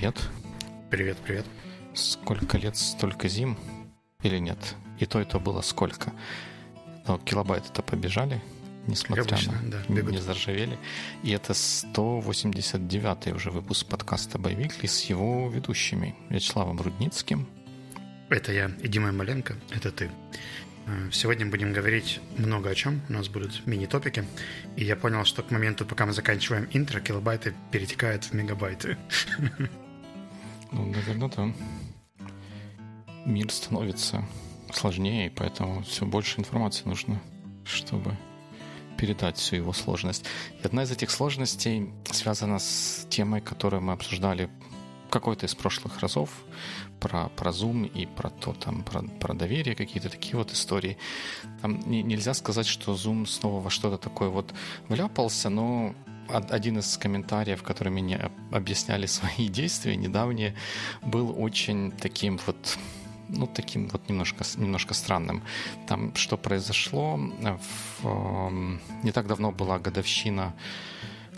привет. Привет, привет. Сколько лет, столько зим? Или нет? И то, и то было сколько? Но килобайты-то побежали, несмотря обычно, на... да, бегут. не заржавели. И это 189-й уже выпуск подкаста «Боевикли» с его ведущими Вячеславом Рудницким. Это я и Дима Маленко, это ты. Э, Сегодня будем говорить много о чем. У нас будут мини-топики. И я понял, что к моменту, пока мы заканчиваем интро, килобайты перетекают в мегабайты. Ну, наверное, да. Мир становится сложнее, поэтому все больше информации нужно, чтобы передать всю его сложность. И одна из этих сложностей связана с темой, которую мы обсуждали какой-то из прошлых разов про, про Zoom и про то там про, про доверие, какие-то такие вот истории. Там не, нельзя сказать, что Zoom снова во что-то такое вот вляпался, но один из комментариев, которые мне об- объясняли свои действия недавние, был очень таким вот ну, таким вот немножко, немножко странным. Там что произошло? В, эм, не так давно была годовщина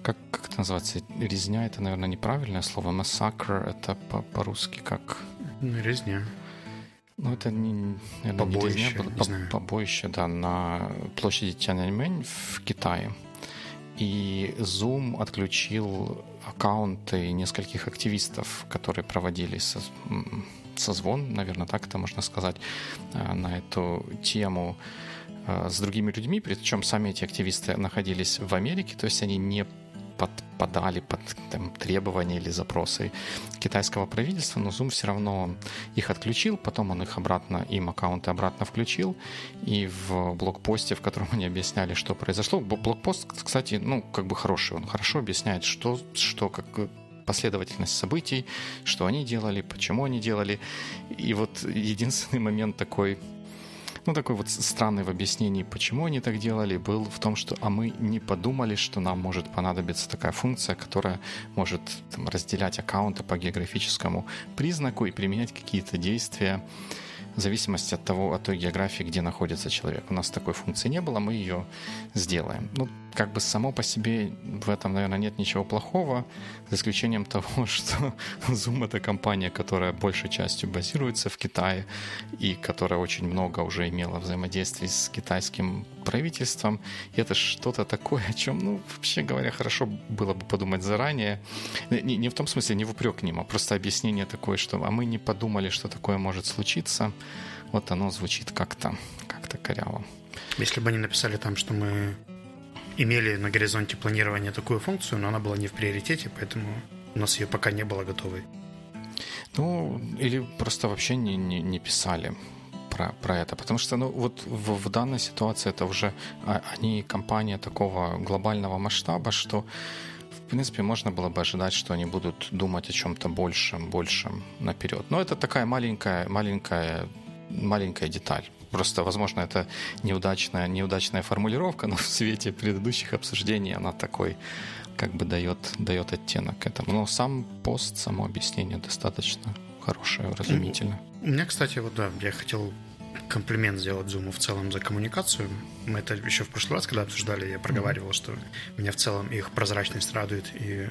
как, как это называется? Резня это, наверное, неправильное слово. Массакр это по- по-русски как... Ну, Резня. Ну, это не, наверное, Побоище, не резня, не по- побоище, да, на площади Тяньаньмэнь в Китае. И Zoom отключил аккаунты нескольких активистов, которые проводили со- созвон, наверное, так это можно сказать, э, на эту тему э, с другими людьми, причем сами эти активисты находились в Америке, то есть они не подпадали под там, требования или запросы китайского правительства, но Zoom все равно их отключил, потом он их обратно, им аккаунты обратно включил, и в блокпосте, в котором они объясняли, что произошло, блокпост, кстати, ну, как бы хороший, он хорошо объясняет, что, что как последовательность событий, что они делали, почему они делали. И вот единственный момент такой, ну, такой вот странный в объяснении, почему они так делали, был в том, что а мы не подумали, что нам может понадобиться такая функция, которая может там, разделять аккаунты по географическому признаку и применять какие-то действия в зависимости от того, от той географии, где находится человек. У нас такой функции не было, мы ее сделаем. Ну, как бы само по себе в этом, наверное, нет ничего плохого, за исключением того, что Zoom — это компания, которая большей частью базируется в Китае и которая очень много уже имела взаимодействий с китайским правительством. И это что-то такое, о чем, ну, вообще говоря, хорошо было бы подумать заранее. Не, не в том смысле, не в упрек ним, а просто объяснение такое, что а мы не подумали, что такое может случиться. Вот оно звучит как-то как-то коряво. Если бы они написали там, что мы имели на горизонте планирования такую функцию, но она была не в приоритете, поэтому у нас ее пока не было готовой. Ну, или просто вообще не, не, не писали про, про это. Потому что, ну, вот в, в данной ситуации это уже а, они компания такого глобального масштаба, что в принципе, можно было бы ожидать, что они будут думать о чем-то большем, большем наперед. Но это такая маленькая, маленькая, маленькая деталь. Просто, возможно, это неудачная, неудачная формулировка, но в свете предыдущих обсуждений она такой как бы дает, дает оттенок этому. Но сам пост, само объяснение достаточно хорошее, разумительно. У меня, кстати, вот да, я хотел комплимент сделать Zoom в целом за коммуникацию. Мы это еще в прошлый раз, когда обсуждали, я проговаривал, что меня в целом их прозрачность радует. И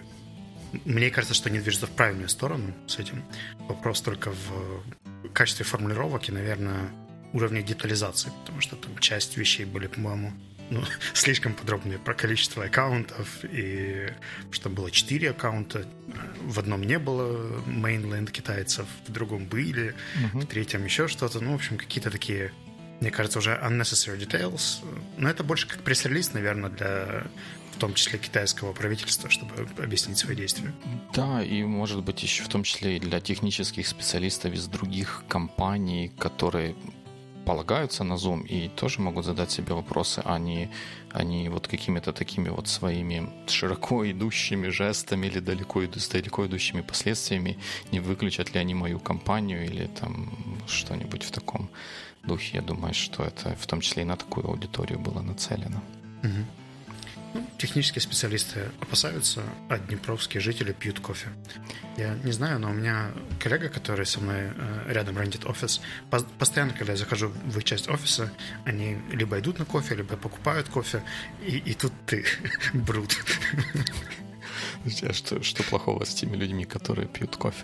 мне кажется, что они движутся в правильную сторону с этим. Вопрос только в качестве формулировок и, наверное, уровне детализации, потому что там часть вещей были, по-моему, ну, слишком подробные про количество аккаунтов, и что было 4 аккаунта, в одном не было mainland китайцев, в другом были, в третьем еще что-то, ну, в общем, какие-то такие, мне кажется, уже unnecessary details, но это больше как пресс-релиз, наверное, для в том числе китайского правительства, чтобы объяснить свои действия. Да, и может быть еще в том числе и для технических специалистов из других компаний, которые полагаются на Zoom и тоже могут задать себе вопросы, а не, а не вот какими-то такими вот своими широко идущими жестами или далеко, с далеко идущими последствиями, не выключат ли они мою компанию или там что-нибудь в таком духе. Я думаю, что это в том числе и на такую аудиторию было нацелено. Ну, технические специалисты опасаются, а днепровские жители пьют кофе. Я не знаю, но у меня коллега, который со мной э, рядом рендит офис, пос- постоянно, когда я захожу в часть офиса, они либо идут на кофе, либо покупают кофе, и, и тут ты, брут. А что, что плохого с теми людьми, которые пьют кофе?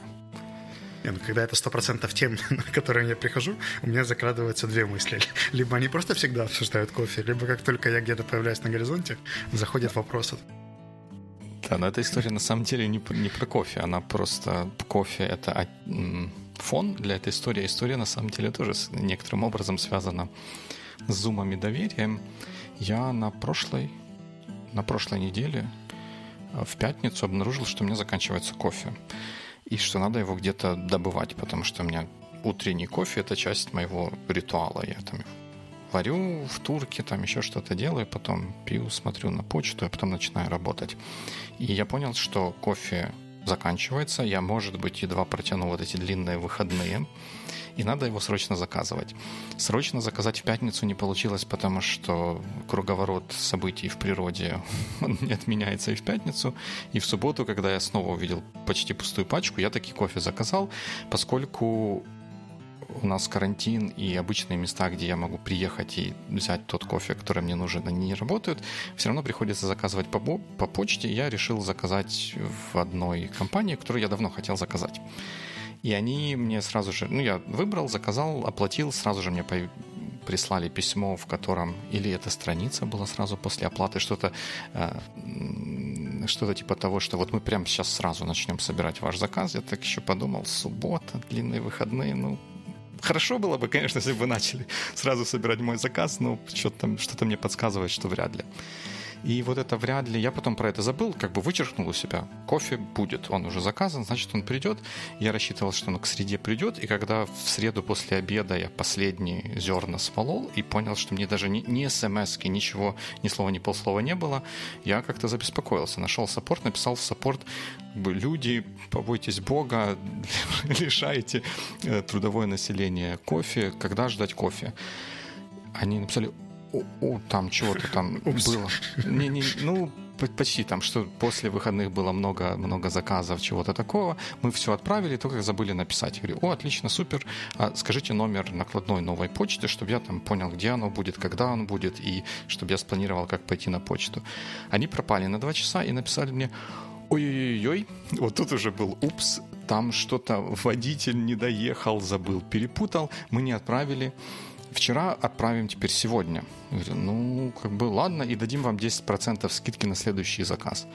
Когда это сто процентов тем, на которые я прихожу, у меня закрадываются две мысли. Либо они просто всегда обсуждают кофе, либо как только я где-то появляюсь на горизонте, заходят вопросы. Да, но эта история на самом деле не, не про кофе, она просто кофе это фон для этой истории. История на самом деле тоже некоторым образом связана с зумом и доверием. Я на прошлой, на прошлой неделе э, в пятницу обнаружил, что у меня заканчивается кофе. И что надо его где-то добывать, потому что у меня утренний кофе – это часть моего ритуала. Я там варю в турке, там еще что-то делаю, потом пью, смотрю на почту, а потом начинаю работать. И я понял, что кофе заканчивается, я, может быть, едва протяну вот эти длинные выходные, и надо его срочно заказывать. Срочно заказать в пятницу не получилось, потому что круговорот событий в природе не отменяется и в пятницу, и в субботу, когда я снова увидел почти пустую пачку, я таки кофе заказал, поскольку у нас карантин и обычные места, где я могу приехать и взять тот кофе, который мне нужен, они не работают, все равно приходится заказывать по, по почте. Я решил заказать в одной компании, которую я давно хотел заказать. И они мне сразу же, ну, я выбрал, заказал, оплатил, сразу же мне прислали письмо, в котором или эта страница была сразу после оплаты, что-то э, что-то типа того, что вот мы прямо сейчас сразу начнем собирать ваш заказ. Я так еще подумал, суббота, длинные выходные, ну, хорошо было бы, конечно, если бы начали сразу собирать мой заказ, но что-то, что-то мне подсказывает, что вряд ли. И вот это вряд ли... Я потом про это забыл, как бы вычеркнул у себя. Кофе будет, он уже заказан, значит, он придет. Я рассчитывал, что он к среде придет, и когда в среду после обеда я последние зерна смолол и понял, что мне даже ни, ни смс ничего, ни слова, ни полслова не было, я как-то забеспокоился. Нашел саппорт, написал в саппорт, люди, побойтесь Бога, лишайте э, трудовое население кофе, когда ждать кофе? Они написали, о, о, там чего-то там было. Не, не, ну, почти там, что после выходных было много, много заказов, чего-то такого. Мы все отправили, только забыли написать. Я говорю, о, отлично, супер. А скажите номер накладной новой почты, чтобы я там понял, где оно будет, когда оно будет, и чтобы я спланировал, как пойти на почту. Они пропали на два часа и написали мне, ой-ой-ой, вот тут уже был упс, там что-то водитель не доехал, забыл, перепутал, мы не отправили вчера отправим теперь сегодня. Говорю, ну, как бы, ладно, и дадим вам 10% скидки на следующий заказ.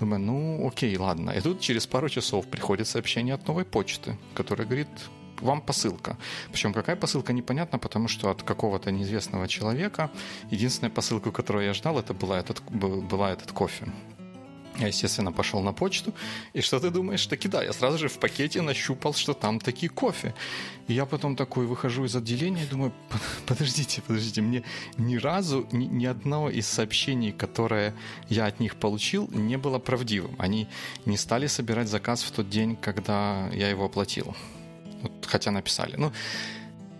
Думаю, ну, окей, ладно. И тут через пару часов приходит сообщение от новой почты, которая говорит, вам посылка. Причем какая посылка, непонятно, потому что от какого-то неизвестного человека единственная посылка, которую я ждал, это была этот, была этот кофе. Я, естественно, пошел на почту. И что ты думаешь? Таки да, я сразу же в пакете нащупал, что там такие кофе. И я потом такой выхожу из отделения и думаю, подождите, подождите, мне ни разу ни, ни одного из сообщений, которое я от них получил, не было правдивым. Они не стали собирать заказ в тот день, когда я его оплатил. Вот, хотя написали. Ну,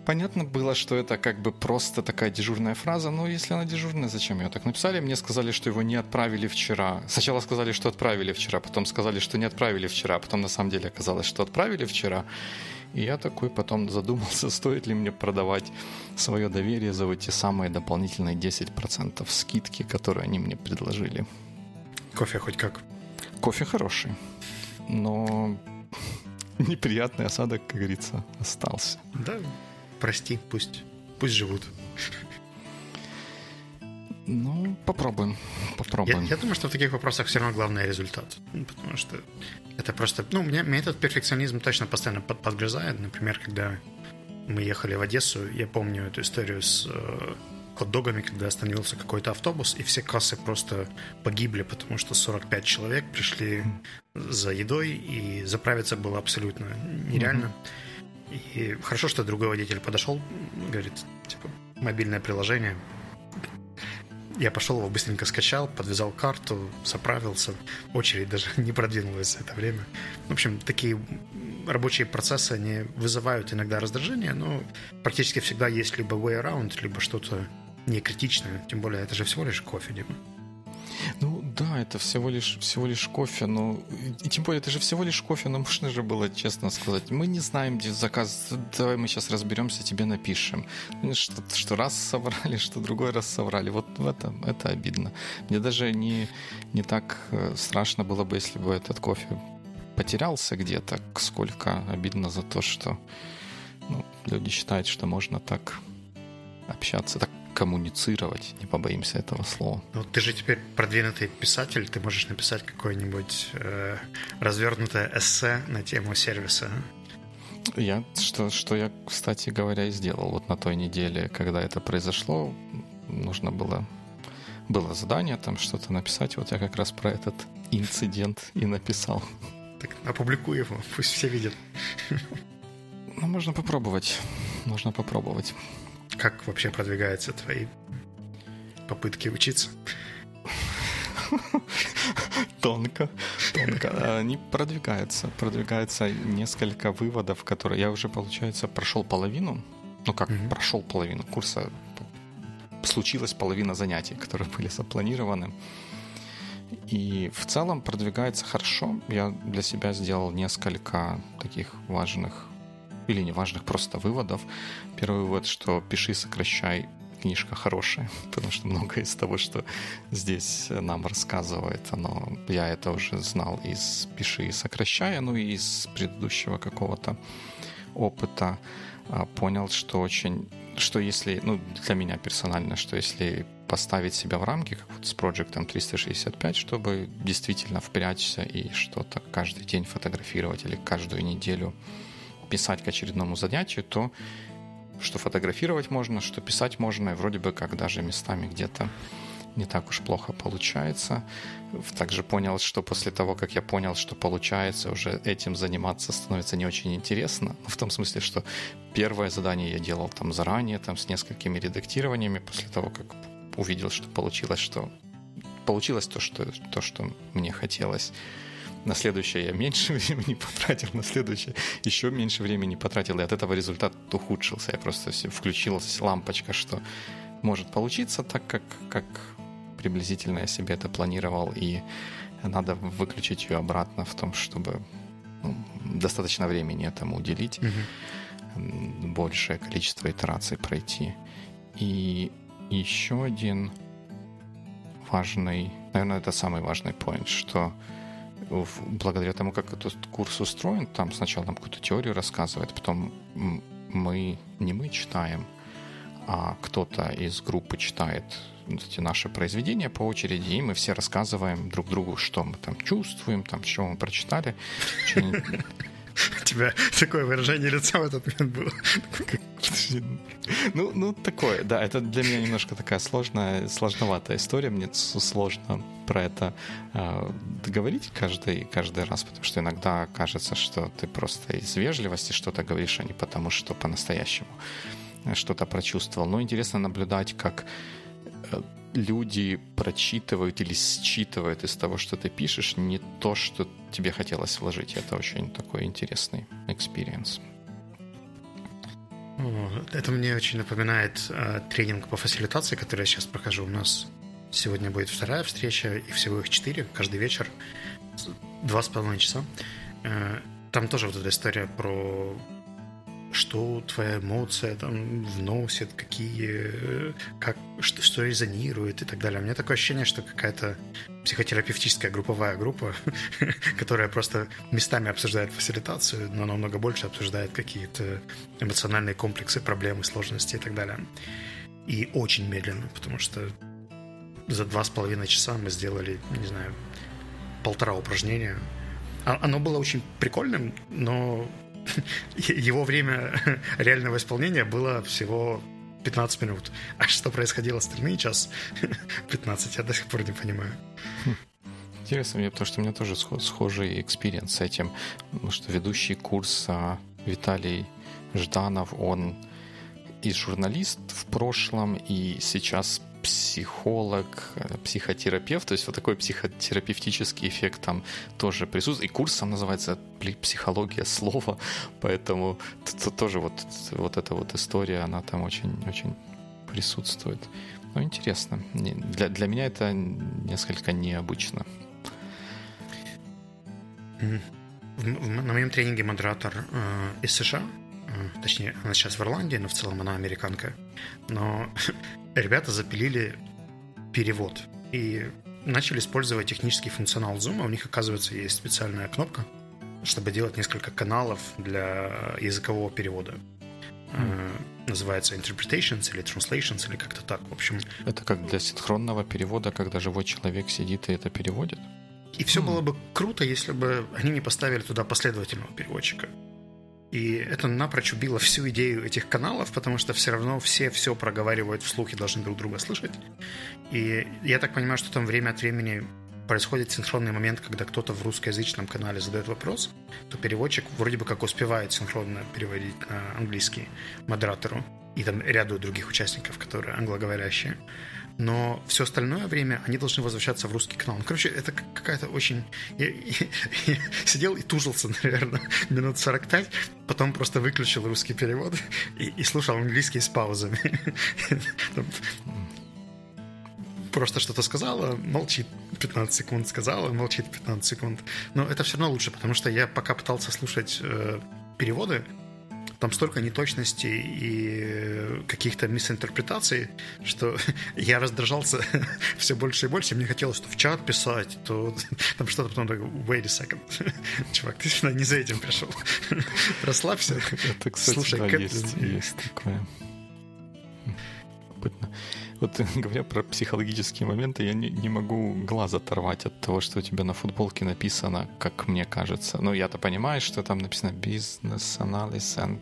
понятно было, что это как бы просто такая дежурная фраза, но если она дежурная, зачем ее так написали? Мне сказали, что его не отправили вчера. Сначала сказали, что отправили вчера, потом сказали, что не отправили вчера, потом на самом деле оказалось, что отправили вчера. И я такой потом задумался, стоит ли мне продавать свое доверие за эти самые дополнительные 10% скидки, которые они мне предложили. Кофе хоть как? Кофе хороший, но неприятный осадок, как говорится, остался. Да, прости, пусть, пусть живут. Ну, попробуем. Попробуем. Я, я думаю, что в таких вопросах все равно главный результат. Ну, потому что это просто... Ну, меня, меня этот перфекционизм точно постоянно под, подгрызает. Например, когда мы ехали в Одессу, я помню эту историю с э, хот-догами, когда остановился какой-то автобус, и все кассы просто погибли, потому что 45 человек пришли за едой, и заправиться было абсолютно нереально. Mm-hmm. И хорошо, что другой водитель подошел, говорит, типа, мобильное приложение. Я пошел его быстренько скачал, подвязал карту, заправился. Очередь даже не продвинулась за это время. В общем, такие рабочие процессы, они вызывают иногда раздражение, но практически всегда есть либо way around, либо что-то не критичное. Тем более, это же всего лишь кофе, Дима. Ну да, это всего лишь, всего лишь кофе, но и тем более это же всего лишь кофе, но можно же было честно сказать, мы не знаем, где заказ, давай мы сейчас разберемся, тебе напишем. Что, что раз соврали, что другой раз соврали. Вот в этом это обидно. Мне даже не, не так э, страшно было бы, если бы этот кофе потерялся где-то, сколько обидно за то, что ну, люди считают, что можно так общаться, так коммуницировать, не побоимся этого слова. Ну, ты же теперь продвинутый писатель, ты можешь написать какое-нибудь э, развернутое эссе на тему сервиса. Я, что, что я, кстати говоря, и сделал. Вот на той неделе, когда это произошло, нужно было было задание там что-то написать. Вот я как раз про этот инцидент и написал. Так опубликуй его, пусть все видят. Ну, можно попробовать. Можно попробовать. Как вообще продвигаются твои попытки учиться? Тонко, тонко. Они продвигаются. Продвигаются несколько выводов, которые я уже, получается, прошел половину. Ну как, mm-hmm. прошел половину курса. Случилась половина занятий, которые были запланированы. И в целом продвигается хорошо. Я для себя сделал несколько таких важных или неважных просто выводов. Первый вывод, что пиши, сокращай, книжка хорошая, потому что многое из того, что здесь нам рассказывает, оно, я это уже знал из «Пиши и сокращай», ну и из предыдущего какого-то опыта а, понял, что очень, что если, ну, для меня персонально, что если поставить себя в рамки, как вот с проектом 365, чтобы действительно впрячься и что-то каждый день фотографировать или каждую неделю писать к очередному занятию, то что фотографировать можно, что писать можно, и вроде бы как даже местами где-то не так уж плохо получается. Также понял, что после того, как я понял, что получается, уже этим заниматься становится не очень интересно. В том смысле, что первое задание я делал там заранее, там с несколькими редактированиями, после того, как увидел, что получилось, что получилось то, что, то, что мне хотелось на следующее я меньше времени потратил, на следующее еще меньше времени потратил, и от этого результат ухудшился. Я просто включилась лампочка, что может получиться так, как, как приблизительно я себе это планировал, и надо выключить ее обратно в том, чтобы ну, достаточно времени этому уделить, угу. большее количество итераций пройти. И еще один важный, наверное, это самый важный point, что благодаря тому, как этот курс устроен, там сначала нам какую-то теорию рассказывает, потом мы, не мы читаем, а кто-то из группы читает эти наши произведения по очереди, и мы все рассказываем друг другу, что мы там чувствуем, там, что мы прочитали. Тебя такое выражение лица в этот момент было. Ну, ну, такое, да, это для меня немножко такая сложная, сложноватая история. Мне сложно про это э, говорить каждый, каждый раз, потому что иногда кажется, что ты просто из вежливости что-то говоришь, а не потому, что по-настоящему что-то прочувствовал. Но интересно наблюдать, как люди прочитывают или считывают из того, что ты пишешь, не то, что тебе хотелось вложить. Это очень такой интересный experience. Это мне очень напоминает э, тренинг по фасилитации, который я сейчас прохожу. У нас сегодня будет вторая встреча, и всего их четыре, каждый вечер, два с половиной часа. Э, там тоже вот эта история про что твоя эмоция там вносит, какие, как, что, что резонирует и так далее. У меня такое ощущение, что какая-то психотерапевтическая групповая группа, которая просто местами обсуждает фасилитацию, но намного больше обсуждает какие-то эмоциональные комплексы, проблемы, сложности и так далее. И очень медленно, потому что за два с половиной часа мы сделали, не знаю, полтора упражнения. А, оно было очень прикольным, но его время реального исполнения было всего 15 минут. А что происходило остальные час 15, я до сих пор не понимаю. Интересно мне, потому что у меня тоже схожий experience с этим. Потому что ведущий курса Виталий Жданов, он и журналист в прошлом, и сейчас психолог, э, психотерапевт, то есть вот такой психотерапевтический эффект там тоже присутствует. И курс сам называется «Психология слова», поэтому тоже вот, вот эта вот история, она там очень-очень присутствует. Ну, интересно. Для, для меня это несколько необычно. На моем тренинге модератор э, из США, точнее, она сейчас в Ирландии, но в целом она американка, но ребята запилили перевод и начали использовать технический функционал Zoom. У них, оказывается, есть специальная кнопка, чтобы делать несколько каналов для языкового перевода. Mm. Называется interpretations или translations или как-то так. В общем. Это как для синхронного перевода, когда живой человек сидит и это переводит? И все mm. было бы круто, если бы они не поставили туда последовательного переводчика. И это напрочь убило всю идею этих каналов, потому что все равно все все проговаривают вслух и должны друг друга слышать. И я так понимаю, что там время от времени происходит синхронный момент, когда кто-то в русскоязычном канале задает вопрос, то переводчик вроде бы как успевает синхронно переводить на английский модератору и там ряду других участников, которые англоговорящие но все остальное время они должны возвращаться в русский канал. Ну, короче, это какая-то очень... Я, я, я сидел и тужился, наверное, минут 45, потом просто выключил русский перевод и, и слушал английский с паузами. Просто что-то сказала, молчит 15 секунд, сказала, молчит 15 секунд. Но это все равно лучше, потому что я пока пытался слушать э, переводы, там столько неточностей и каких-то мисинтерпретаций, что я раздражался все больше и больше. Мне хотелось что в чат писать, то там что-то потом так, wait a second. Чувак, ты сюда не за этим пришел. Расслабься. Это, кстати, Слушай, да, есть, есть такое. Вот говоря про психологические моменты, я не, не могу глаз оторвать от того, что у тебя на футболке написано, как мне кажется. Ну, я-то понимаю, что там написано business analysis and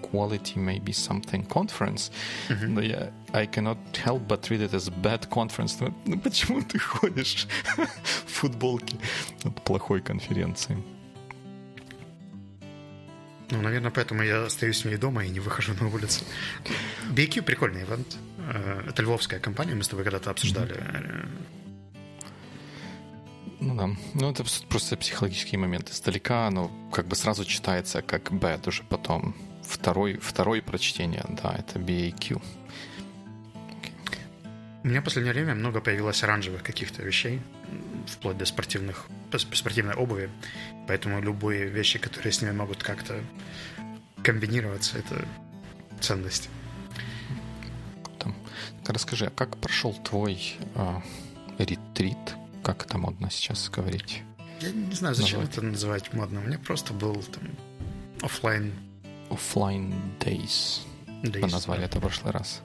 quality may be something conference, mm-hmm. но я I cannot help but read it as bad conference. Ну, ну почему ты ходишь в футболке от плохой конференции? Ну, наверное, поэтому я остаюсь в ней дома и не выхожу на улицу. BQ прикольный ивент. Э, это львовская компания, мы с тобой когда-то обсуждали. Ну да. Ну, это просто психологические моменты. Издалека оно как бы сразу читается как bad уже потом. Второй, второе прочтение, да, это BAQ. У меня в последнее время много появилось оранжевых каких-то вещей, вплоть до спортивных, спортивной обуви. Поэтому любые вещи, которые с ними могут как-то комбинироваться, это ценность. Расскажи, а как прошел твой э, ретрит? Как это модно сейчас говорить? Я не знаю, зачем Назвать. это называть модно. У меня просто был там офлайн. Offline days. days. Мы назвали да. это в прошлый раз.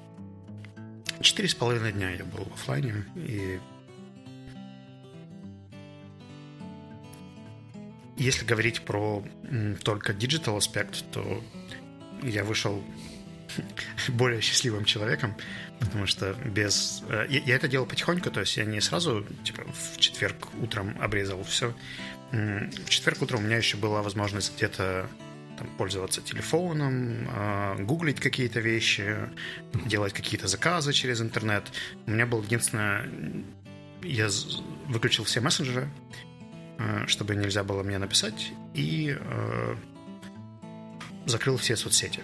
Четыре с половиной дня я был в офлайне, и если говорить про только диджитал аспект, то я вышел более счастливым человеком, потому что без... Э, я, я это делал потихоньку, то есть я не сразу, типа, в четверг утром обрезал все. В четверг утром у меня еще была возможность где-то там, пользоваться телефоном, э, гуглить какие-то вещи, делать какие-то заказы через интернет. У меня был единственное... Я выключил все мессенджеры, э, чтобы нельзя было мне написать, и э, закрыл все соцсети.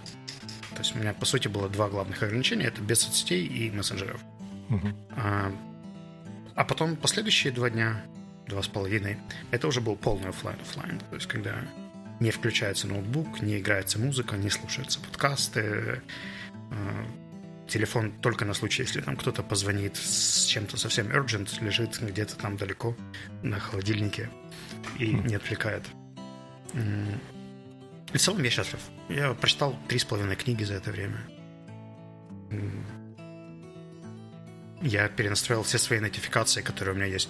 То есть у меня, по сути, было два главных ограничения. Это без соцсетей и мессенджеров. Uh-huh. А, а потом последующие два дня, два с половиной, это уже был полный офлайн офлайн То есть когда не включается ноутбук, не играется музыка, не слушаются подкасты. Э, телефон только на случай, если там кто-то позвонит с чем-то совсем urgent, лежит где-то там далеко на холодильнике и не отвлекает. И в целом я счастлив. Я прочитал три с половиной книги за это время. Я перенастроил все свои нотификации, которые у меня есть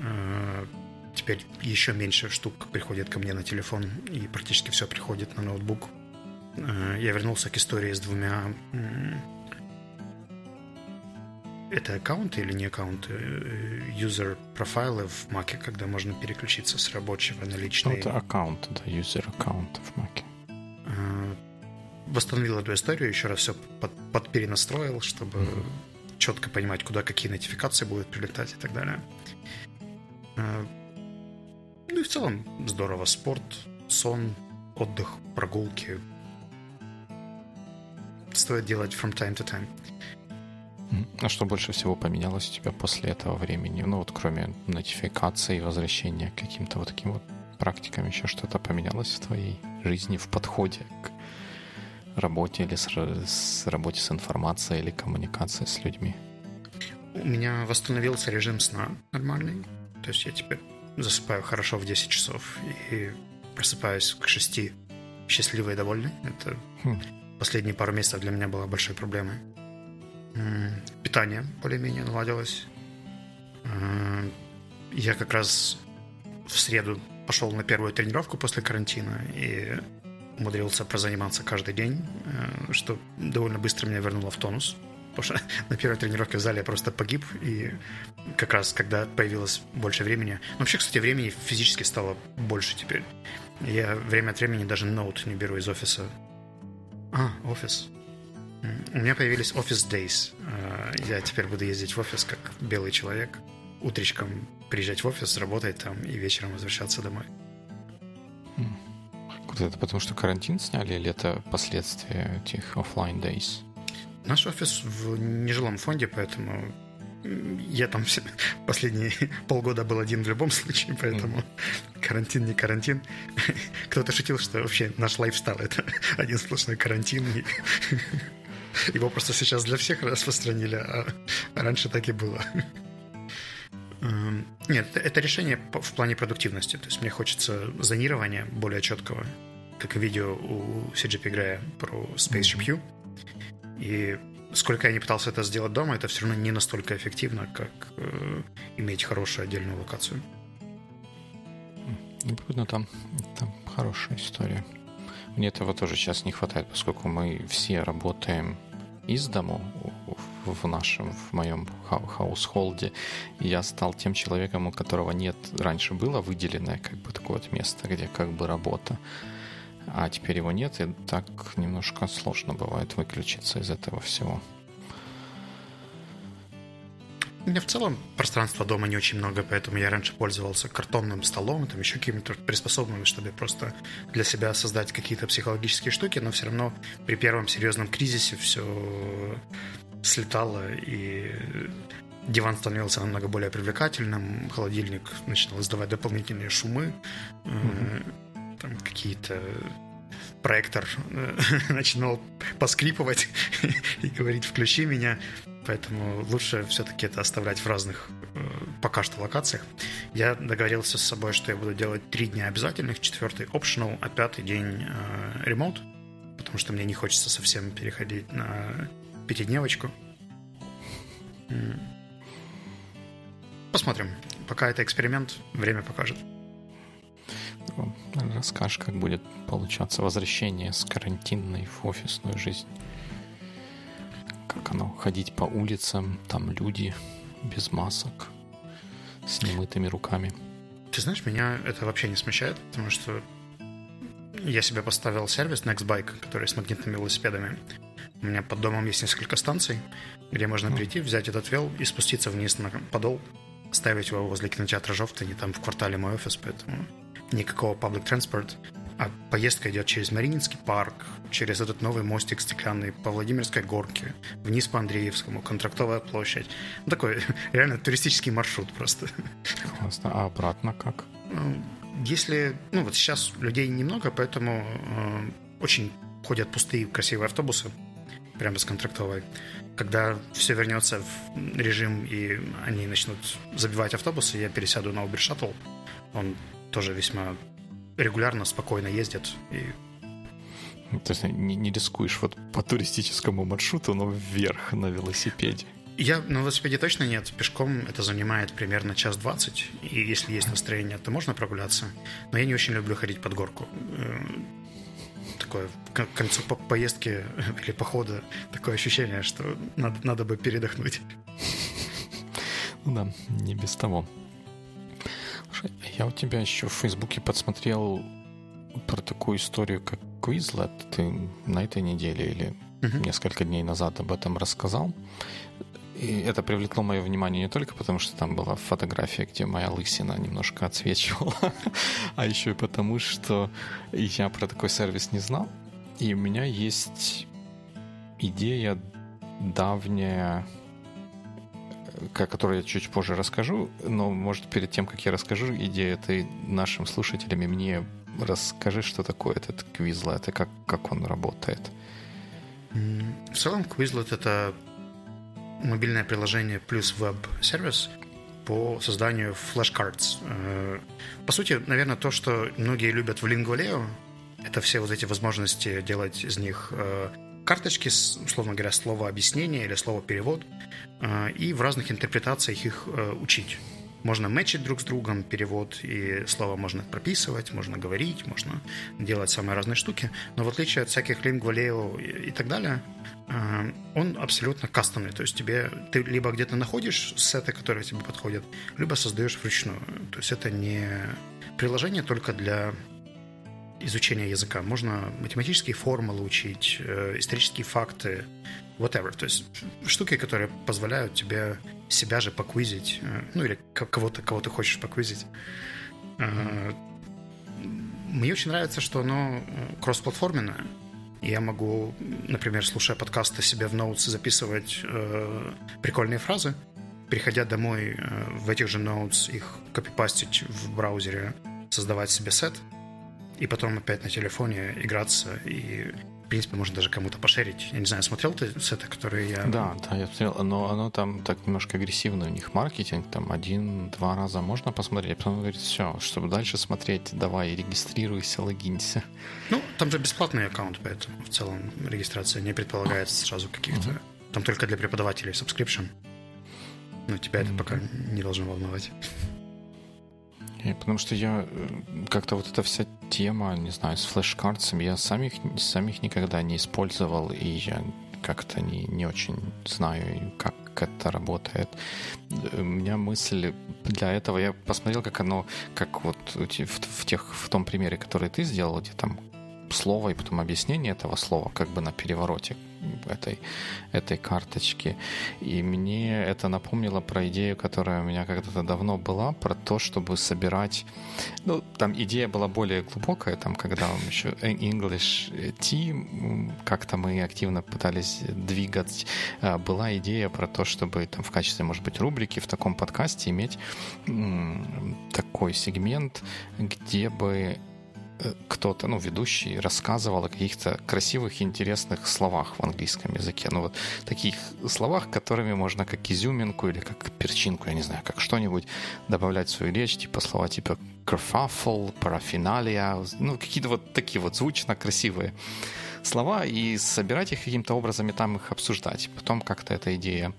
э, теперь еще меньше штук приходит ко мне на телефон, и практически все приходит на ноутбук. Э, я вернулся к истории с двумя... Это аккаунты или не аккаунты? User э, профайлы в Mac, когда можно переключиться с рабочего на личный. Ну, это аккаунт, да, user аккаунт в Mac. Э, восстановил эту историю, еще раз все под, подперенастроил, чтобы mm-hmm. четко понимать, куда какие нотификации будут прилетать и так далее. Ну и в целом здорово. Спорт, сон, отдых, прогулки. Стоит делать from time to time. А что больше всего поменялось у тебя после этого времени? Ну вот кроме нотификации и возвращения к каким-то вот таким вот практикам, еще что-то поменялось в твоей жизни, в подходе к работе или с, с работе с информацией или коммуникацией с людьми? У меня восстановился режим сна нормальный. То есть я теперь засыпаю хорошо в 10 часов и просыпаюсь к 6 счастливый и довольный. Это хм. последние пару месяцев для меня была большой проблемой. Питание более-менее наладилось. Я как раз в среду пошел на первую тренировку после карантина и умудрился прозаниматься каждый день, э, что довольно быстро меня вернуло в тонус. Потому что на первой тренировке в зале я просто погиб, и как раз когда появилось больше времени... Ну, вообще, кстати, времени физически стало больше теперь. Я время от времени даже ноут не беру из офиса. А, офис. У меня появились офис days. Э, я теперь буду ездить в офис как белый человек. Утречком приезжать в офис, работать там и вечером возвращаться домой. Это потому что карантин сняли или это последствия этих офлайн days? Наш офис в нежилом фонде, поэтому я там все, последние полгода был один в любом случае, поэтому mm. карантин не карантин. Кто-то шутил, что вообще наш лайфстайл это один сплошной карантин. И его просто сейчас для всех распространили, а раньше так и было. Эм, нет, это решение в плане продуктивности. То есть мне хочется зонирования более четкого, как видео у CGP Грея про Spaceship U. И сколько я не пытался это сделать дома, это все равно не настолько эффективно, как э, иметь хорошую отдельную локацию. Ну, там, там хорошая история. Мне этого тоже сейчас не хватает, поскольку мы все работаем из дому в нашем, в моем хаусхолде. Я стал тем человеком, у которого нет, раньше было выделенное как бы такое вот место, где как бы работа а теперь его нет, и так немножко сложно бывает выключиться из этого всего. У меня в целом пространства дома не очень много, поэтому я раньше пользовался картонным столом, там еще какими-то приспособами, чтобы просто для себя создать какие-то психологические штуки, но все равно при первом серьезном кризисе все слетало, и диван становился намного более привлекательным, холодильник начинал издавать дополнительные шумы, mm-hmm там какие-то проектор э, начинал поскрипывать и говорить «включи меня», поэтому лучше все-таки это оставлять в разных э, пока что локациях. Я договорился с собой, что я буду делать три дня обязательных, четвертый optional, а пятый день ремонт, потому что мне не хочется совсем переходить на пятидневочку. Посмотрим. Пока это эксперимент, время покажет расскажешь, как будет получаться возвращение с карантинной в офисную жизнь. Как оно, ходить по улицам, там люди без масок, с немытыми руками. Ты знаешь, меня это вообще не смущает, потому что я себе поставил сервис Nextbike, который с магнитными велосипедами. У меня под домом есть несколько станций, где можно прийти, взять этот вел и спуститься вниз на подол, ставить его возле кинотеатра «Жовтый», там в квартале мой офис, поэтому никакого public transport, а поездка идет через Марининский парк, через этот новый мостик стеклянный по Владимирской горке, вниз по Андреевскому, Контрактовая площадь. Ну, такой реально туристический маршрут просто. Классно. А обратно как? Если... Ну, вот сейчас людей немного, поэтому э, очень ходят пустые красивые автобусы прямо с Контрактовой. Когда все вернется в режим и они начнут забивать автобусы, я пересяду на Uber Shuttle. Он тоже весьма регулярно, спокойно ездят. И... То есть не, не рискуешь вот по туристическому маршруту, но вверх на велосипеде? Я на велосипеде точно нет. Пешком это занимает примерно час двадцать. И если есть настроение, то можно прогуляться. Но я не очень люблю ходить под горку. Э, такое к концу по поездки или похода такое ощущение, что надо, надо бы передохнуть. Ну да, не без того. Слушай, я у тебя еще в Фейсбуке подсмотрел про такую историю, как Quizlet. Ты на этой неделе или uh-huh. несколько дней назад об этом рассказал. И это привлекло мое внимание не только потому, что там была фотография, где моя лысина немножко отсвечивала, а еще и потому, что я про такой сервис не знал. И у меня есть идея давняя о которой я чуть позже расскажу, но, может, перед тем, как я расскажу идею этой нашим слушателям и мне, расскажи, что такое этот Quizlet и как, как он работает. В целом, Quizlet — это мобильное приложение плюс веб-сервис по созданию флеш-картс. Э, по сути, наверное, то, что многие любят в Lingoleo, это все вот эти возможности делать из них э, карточки, условно говоря, слово объяснение или слово перевод, э, и в разных интерпретациях их учить. Можно мэчить друг с другом перевод, и слово можно прописывать, можно говорить, можно делать самые разные штуки. Но в отличие от всяких лингвалео и так далее, э, он абсолютно кастомный. То есть тебе ты либо где-то находишь сеты, которые тебе подходят, либо создаешь вручную. То есть это не приложение только для изучения языка. Можно математические формулы учить, э, исторические факты, whatever. То есть штуки, которые позволяют тебе себя же поквизить, э, ну или кого-то, кого ты хочешь поквизить. Э, мне очень нравится, что оно кроссплатформенное. Я могу, например, слушая подкасты себе в ноутс записывать прикольные фразы, приходя домой в этих же ноутс их копипастить в браузере, создавать себе сет, и потом опять на телефоне играться и в принципе, можно даже кому-то пошерить. Я не знаю, смотрел ты сеты, которые я... Да, да, я смотрел, но оно там так немножко агрессивно у них маркетинг, там один-два раза можно посмотреть, а потом говорит, все, чтобы дальше смотреть, давай, регистрируйся, логинься. Ну, там же бесплатный аккаунт, поэтому в целом регистрация не предполагается сразу каких-то... Угу. Там только для преподавателей subscription. Но тебя это пока не должно волновать. Потому что я э, как-то вот эта вся тема, не знаю, с флеш-картами, я сам их, сам их никогда не использовал, и я как-то не, не очень знаю, как это работает. У меня мысль для этого, я посмотрел, как оно, как вот в, в, тех, в том примере, который ты сделал, где там слово и потом объяснение этого слова как бы на перевороте этой, этой карточки. И мне это напомнило про идею, которая у меня когда-то давно была, про то, чтобы собирать... Ну, там идея была более глубокая, там, когда еще English Team, как-то мы активно пытались двигать, а, была идея про то, чтобы там в качестве, может быть, рубрики в таком подкасте иметь такой сегмент, где бы кто-то, ну, ведущий рассказывал о каких-то красивых интересных словах в английском языке. Ну, вот таких словах, которыми можно как изюминку или как перчинку, я не знаю, как что-нибудь добавлять в свою речь, типа слова типа kerfuffle, парафиналия, ну, какие-то вот такие вот звучно красивые слова и собирать их каким-то образом и там их обсуждать. Потом как-то эта идея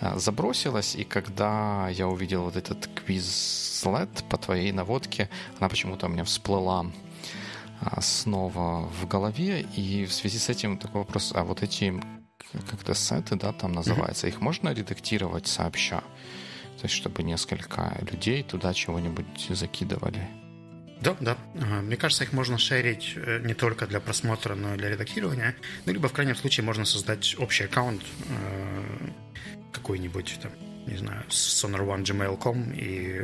а, забросилась, и когда я увидел вот этот квизлет по твоей наводке, она почему-то у меня всплыла снова в голове, и в связи с этим такой вопрос, а вот эти как-то сеты, да, там называется, их можно редактировать сообща? То есть, чтобы несколько людей туда чего-нибудь закидывали? Да, да. Мне кажется, их можно шерить э, не только для просмотра, но и для редактирования. Ну, либо в крайнем случае можно создать общий аккаунт э, какой-нибудь, там, не знаю, с sonar1gmail.com и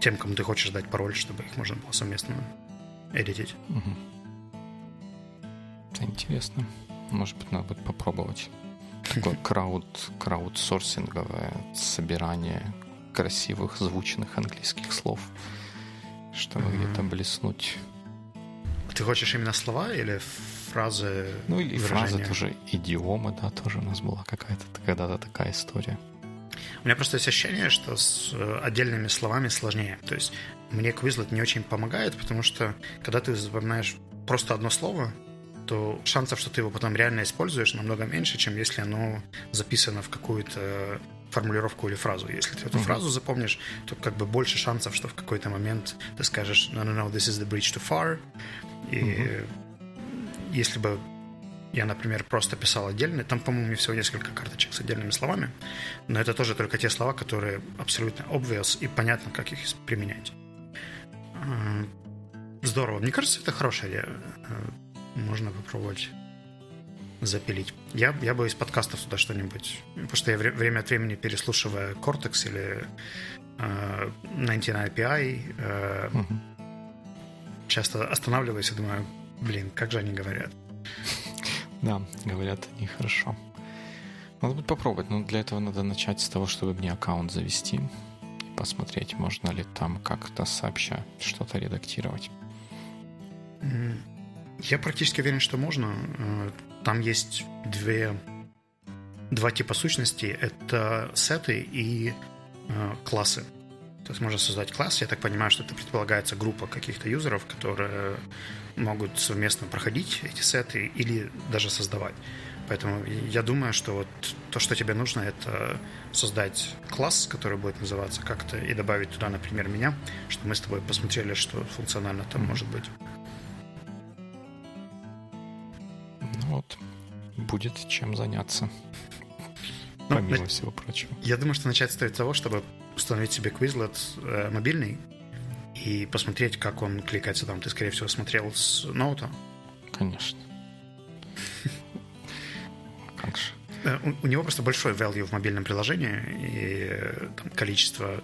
тем, кому ты хочешь дать пароль, чтобы их можно было совместно эдитить. Угу. Это интересно. Может быть, надо будет попробовать. Такое крауд, краудсорсинговое собирание красивых, звучных английских слов, чтобы mm-hmm. где-то блеснуть. Ты хочешь именно слова или фразы? Ну, или выражения? фразы тоже, идиомы, да, тоже у нас была какая-то когда-то такая история. У меня просто есть ощущение, что с э, отдельными словами сложнее. То есть мне Quizlet не очень помогает, потому что когда ты запоминаешь просто одно слово, то шансов, что ты его потом реально используешь, намного меньше, чем если оно записано в какую-то формулировку или фразу. Если ты эту mm-hmm. фразу запомнишь, то как бы больше шансов, что в какой-то момент ты скажешь «No, no, no, this is the bridge too far». И mm-hmm. если бы я, например, просто писал отдельно. Там, по-моему, всего несколько карточек с отдельными словами. Но это тоже только те слова, которые абсолютно obvious и понятно, как их применять. Здорово. Мне кажется, это хорошая идея. Можно попробовать запилить. Я, я бы из подкастов туда что-нибудь... Потому что я время от времени переслушивая Cortex или э, 99API э, угу. часто останавливаюсь и думаю, блин, как же они говорят. Да, говорят они хорошо. Надо будет попробовать, но для этого надо начать с того, чтобы мне аккаунт завести и посмотреть, можно ли там как-то сообща что-то редактировать. Я практически уверен, что можно. Э, там есть две, два типа сущностей. Это сеты и э, классы. То есть можно создать класс. Я так понимаю, что это предполагается группа каких-то юзеров, которые могут совместно проходить эти сеты или даже создавать. Поэтому я думаю, что вот то, что тебе нужно, это создать класс, который будет называться как-то, и добавить туда, например, меня, чтобы мы с тобой посмотрели, что функционально там может быть. Ну вот, будет чем заняться. Ну, помимо на... всего прочего. Я думаю, что начать стоит с того, чтобы установить себе Quizlet э, мобильный и посмотреть, как он кликается там. Ты, скорее всего, смотрел с ноута? Конечно. Как же. Э, у, у него просто большой value в мобильном приложении, и э, там, количество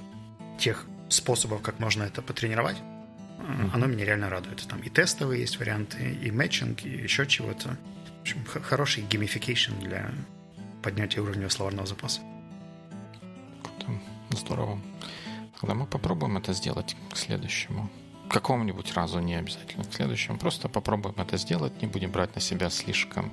тех способов, как можно это потренировать, mm-hmm. оно меня реально радует. Там и тестовые есть варианты, и matching, и еще чего-то. В общем, хороший gamification для поднятия уровня словарного запаса. Круто. Здорово. Тогда мы попробуем это сделать к следующему. К какому-нибудь разу не обязательно к следующему. Просто попробуем это сделать, не будем брать на себя слишком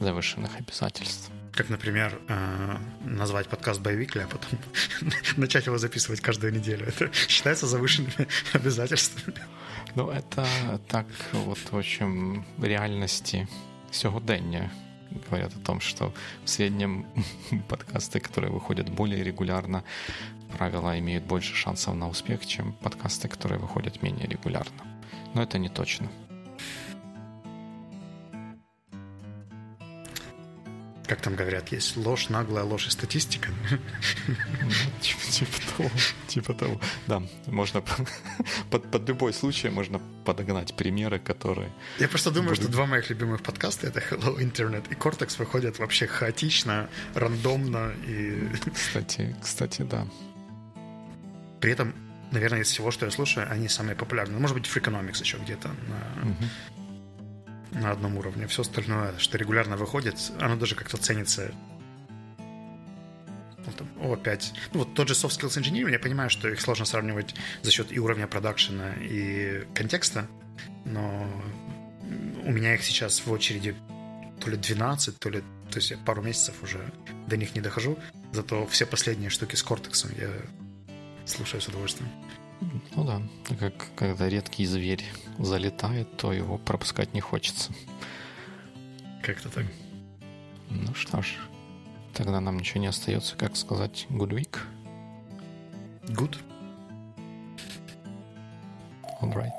завышенных обязательств. Как, например, э, назвать подкаст боевик, а потом начать его записывать каждую неделю. Это считается завышенными обязательствами. Ну, это так вот, в общем, реальности сьогодення говорят о том, что в среднем подкасты, которые выходят более регулярно, правило, имеют больше шансов на успех, чем подкасты, которые выходят менее регулярно. Но это не точно. Как там говорят, есть ложь, наглая ложь и статистика. Ну, типа, типа того. Типа того. Да, можно под, под любой случай можно подогнать примеры, которые... Я просто думаю, что два моих любимых подкаста — это Hello Internet и Cortex выходят вообще хаотично, рандомно и... Кстати, кстати, да. При этом, наверное, из всего, что я слушаю, они самые популярные. Может быть, Freakonomics еще где-то на... На одном уровне. Все остальное, что регулярно выходит, оно даже как-то ценится ну, там, о, опять. Ну, вот тот же Soft Skills Engineering, я понимаю, что их сложно сравнивать за счет и уровня продакшена, и контекста, но у меня их сейчас в очереди то ли 12, то ли... То есть я пару месяцев уже до них не дохожу, зато все последние штуки с Кортексом я слушаю с удовольствием. Ну да, как когда редкий зверь залетает, то его пропускать не хочется. Как-то так. Ну что ж, тогда нам ничего не остается, как сказать good week. Good. All right.